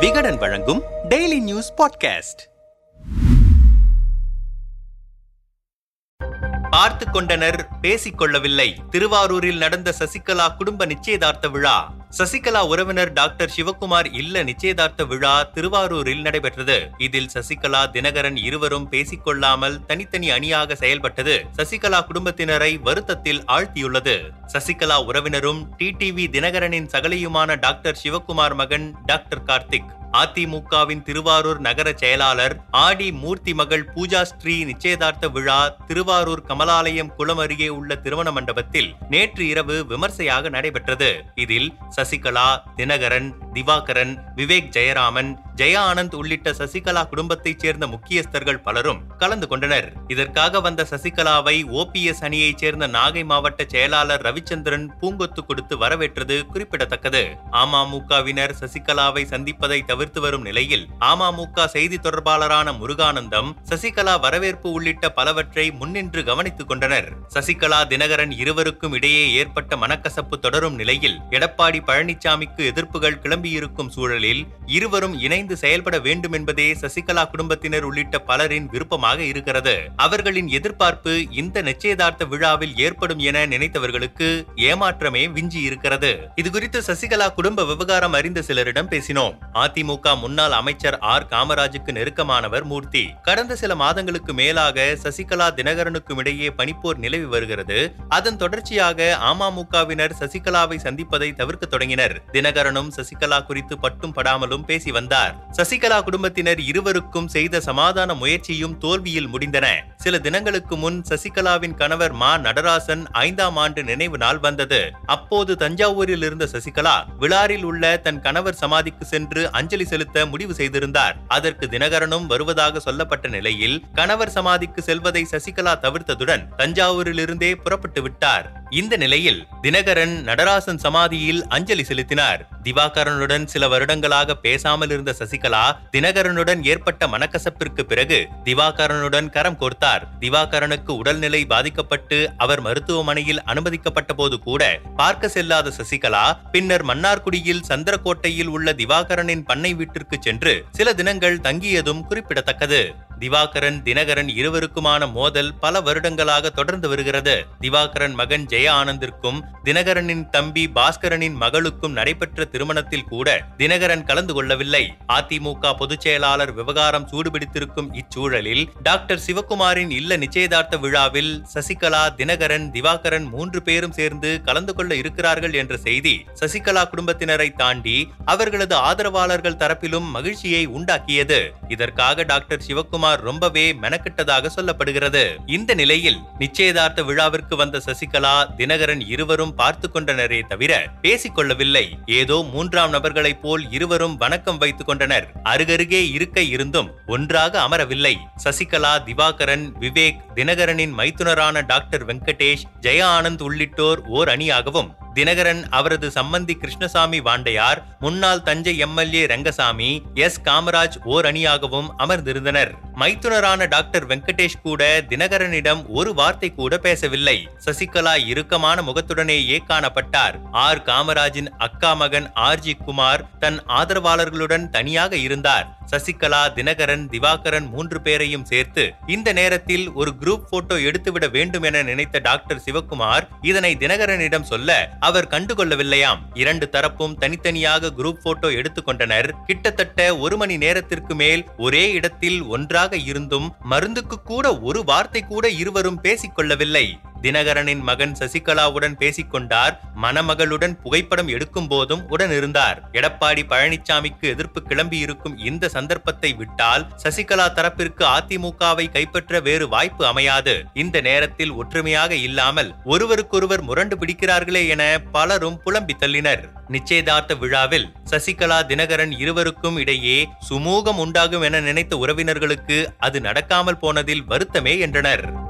விகடன் வழங்கும் daily news podcast பார்த்து கொண்டனர் பேசிக் கொள்ளவில்லை. திருவாரூரில் நடந்த சசிகலா குடும்ப நிச்சயதார்த்த விழா. சசிகலா உறவினர் டாக்டர் சிவகுமார் இல்ல நிச்சயதார்த்த விழா திருவாரூரில் நடைபெற்றது. இதில் சசிகலா தினகரன் இருவரும் பேசிக்கொள்ளாமல் தனித்தனி அணியாக செயல்பட்டது. சசிகலா குடும்பத்தினரை வருத்தத்தில் ஆழ்த்தியுள்ளது. சசிகலா உறவினரும் டிடிவி தினகரனின் சகலியுமான டாக்டர் சிவகுமார் மகன் டாக்டர் கார்த்திக். அதிமுகவின் திருவாரூர் நகர செயலாளர் ஆடி மூர்த்தி மகள் பூஜா ஸ்ரீ நிச்சயதார்த்த விழா திருவாரூர் கமலாலயம் குளம் அருகே உள்ள திருமண மண்டபத்தில் நேற்று இரவு விமர்சையாக நடைபெற்றது. இதில் சசிகலா தினகரன் திவாகரன் விவேக் ஜெயராமன் ஜெயா ஆனந்த் உள்ளிட்ட சசிகலா குடும்பத்தைச் சேர்ந்த முக்கியஸ்தர்கள் பலரும் கலந்து கொண்டனர். இதற்காக வந்த சசிகலாவை ஓபிஎஸ் அணியைச் சேர்ந்த நாகை மாவட்ட செயலாளர் ரவிச்சந்திரன் பூங்கொத்து கொடுத்து வரவேற்றது குறிப்பிடத்தக்கது. அமமுகவினர் சசிகலாவை சந்திப்பதை தவிர்த்து வரும் நிலையில் அமமுக செய்தி தொடர்பாளரான முருகானந்தம் சசிகலா வரவேற்பு உள்ளிட்ட பலவற்றை முன்னின்று கவனித்துக் கொண்டனர். சசிகலா தினகரன் இருவருக்கும் இடையே ஏற்பட்ட மனக்கசப்பு தொடரும் நிலையில் எடப்பாடி பழனிசாமிக்கு எதிர்ப்புகள் நிரம்பியிருக்கும் சூழலில் இருவரும் இணைந்து செயல்பட வேண்டும் என்பதே சசிகலா குடும்பத்தினர் உள்ளிட்ட பலரின் விருப்பமாக இருக்கிறது. அவர்களின் எதிர்பார்ப்பு இந்த நிச்சயதார்த்த விழாவில் ஏற்படும் என நினைத்தவர்களுக்கு ஏமாற்றமே விஞ்சி இருக்கிறது. இதுகுறித்து சசிகலா குடும்ப விவகாரம் அறிந்த சிலரிடம் பேசினோம். அதிமுக முன்னாள் அமைச்சர் ஆர். காமராஜுக்கு நெருக்கமானவர் மூர்த்தி. கடந்த சில மாதங்களுக்கு மேலாக சசிகலா தினகரனுக்கும் இடையே பனிப்போர் நிலவி வருகிறது. அதன் தொடர்ச்சியாக அமமுகவினர் சசிகலாவை சந்திப்பதை தவிர்க்க தொடங்கினர். தினகரனும் சசிகலா குறித்து பட்டும் படாமலும் பேசி வந்தார். சசிகலா குடும்பத்தினர் இருவருக்கும் செய்த சமாதான முயற்சியும் தோல்வியில் முடிந்தன. சில தினங்களுக்கு முன் சசிகலாவின் கணவர் மா நடராசன் ஐந்தாம் ஆண்டு நினைவு நாள் வந்தது. அப்போது தஞ்சாவூரில் இருந்த சசிகலா விழாரில் உள்ள தன் கணவர் சமாதிக்கு சென்று அஞ்சலி செலுத்த முடிவு செய்திருந்தார். அதற்கு தினகரனும் வருவதாக சொல்லப்பட்ட நிலையில் கணவர் சமாதிக்கு செல்வதை சசிகலா தவிர்த்ததுடன் தஞ்சாவூரிலிருந்தே புறப்பட்டு விட்டார். இந்த நிலையில் தினகரன் நடராசன் சமாதியில் அஞ்சலி செலுத்தினார். திவாகரனுடன் சில வருடங்களாக பேசாமல் இருந்த சசிகலா தினகரனுடன் ஏற்பட்ட மனக்கசப்பிற்கு பிறகு திவாகரனுடன் கரம் கோர்த்தார். திவாகரனுக்கு உடல்நிலை பாதிக்கப்பட்டு அவர் மருத்துவமனையில் அனுமதிக்கப்பட்ட போது கூட பார்க்க செல்லாத சசிகலா பின்னர் மன்னார்குடியில் சந்திரக்கோட்டையில் உள்ள திவாகரனின் பண்ணை வீட்டிற்கு சென்று சில தினங்கள் தங்கியதும் குறிப்பிடத்தக்கது. திவாகரன் தினகரன் இருவருக்குமான மோதல் பல வருடங்களாக தொடர்ந்து வருகிறது. திவாகரன் மகன் ஜெய ஆனந்திற்கும் தினகரனின் தம்பி பாஸ்கரனின் மகளுக்கும் நடைபெற்ற திருமணத்தில் கூட தினகரன் கலந்து கொள்ளவில்லை. அதிமுக பொதுச் செயலாளர் விவகாரம் சூடுபிடித்திருக்கும் இச்சூழலில் டாக்டர் சிவகுமாரின் இல்ல நிச்சயதார்த்த விழாவில் சசிகலா தினகரன் திவாகரன் மூன்று பேரும் சேர்ந்து கலந்து கொள்ள இருக்கிறார்கள் என்ற செய்தி சசிகலா குடும்பத்தினரை தாண்டி அவர்களது ஆதரவாளர்கள் தரப்பிலும் மகிழ்ச்சியை உண்டாக்கியது. இதற்காக டாக்டர் சிவகுமார் ரொம்பவே மெனக்கிட்டதாக சொல்லப்படுகிறது. இந்த நிலையில் நிச்சயதார்த்த விழாவிற்கு வந்த சசிகலா தினகரன் இருவரும் பார்த்து கொண்டனரே தவிர பேசிக் கொள்ளவில்லை. ஏதோ மூன்றாம் நபர்களைப் போல் இருவரும் வணக்கம் வைத்துக் கொண்டனர். அருகருகே இருக்க இருந்தும் ஒன்றாக அமரவில்லை. சசிகலா திவாகரன் விவேக் தினகரனின் மைத்துனரான டாக்டர் வெங்கடேஷ் ஜெய ஆனந்த் உள்ளிட்டோர் ஓர் அணியாகவும் தினகரன் அவரது சம்பந்தி கிருஷ்ணசாமி வாண்டையார் முன்னாள் தஞ்சை எம்எல்ஏ ரங்கசாமி எஸ். காமராஜ் ஓர் அணியாகவும் அமர்ந்திருந்தனர். மைத்துனரான டாக்டர் வெங்கடேஷ் கூட தினகரனிடம் ஒரு வார்த்தை கூட பேசவில்லை. சசிகலா இறுக்கமான முகத்துடனேயே காணப்பட்டார். ஆர். காமராஜின் அக்கா மகன் ஆர். ஜி. குமார் தன் ஆதரவாளர்களுடன் தனியாக இருந்தார். சசிகலா தினகரன் திவாகரன் மூன்று பேரையும் சேர்த்து இந்த நேரத்தில் ஒரு குரூப் போட்டோ எடுத்துவிட வேண்டும் என நினைத்த டாக்டர் சிவகுமார் இதனை தினகரனிடம் சொல்ல அவர் கண்டுகொள்ளவில்லையாம். இரண்டு தரப்பும் தனித்தனியாக குரூப் போட்டோ எடுத்துக்கொண்டனர் கிட்டத்தட்ட ஒரு மணி நேரத்திற்கு மேல் ஒரே இடத்தில் ஒன்றாக இருந்தும் மருந்துக்கு கூட ஒரு வார்த்தை கூட இருவரும் பேசிக் கொள்ளவில்லை. தினகரனின் மகன் சசிகலாவுடன் பேசிக்கொண்டார். மணமகளுடன் புகைப்படம் எடுக்கும் போதும் உடன் இருந்தார் எடப்பாடி பழனிசாமிக்கு எதிர்ப்பு கிளம்பி இருக்கும் இந்த சந்தர்ப்பத்தை விட்டால் சசிகலா தரப்பிற்கு அதிமுகவை கைப்பற்ற வேறு வாய்ப்பு அமையாது. இந்த நேரத்தில் ஒற்றுமையாக இல்லாமல் ஒருவருக்கொருவர் முரண்டு பிடிக்கிறார்களே என பலரும் புலம்பி தள்ளினர். நிச்சயதார்த்த விழாவில் சசிகலா தினகரன் இருவருக்கும் இடையே சுமூகம் உண்டாகும் என நினைத்த உறவினர்களுக்கு அது நடக்காமல் போனதில் வருத்தமே என்றனர்.